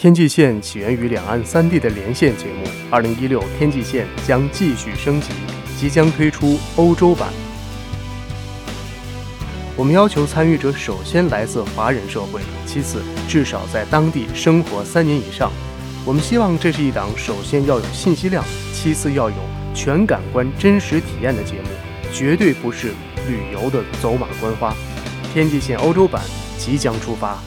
天际线起源于两岸三地的连线节目。二零一六天际线将继续升级，即将推出欧洲版。我们要求参与者首先来自华人社会，其次至少在当地生活三年以上。我们希望这是一档首先要有信息量，其次要有全感官真实体验的节目，绝对不是旅游的走马观花。天际线欧洲版即将出发。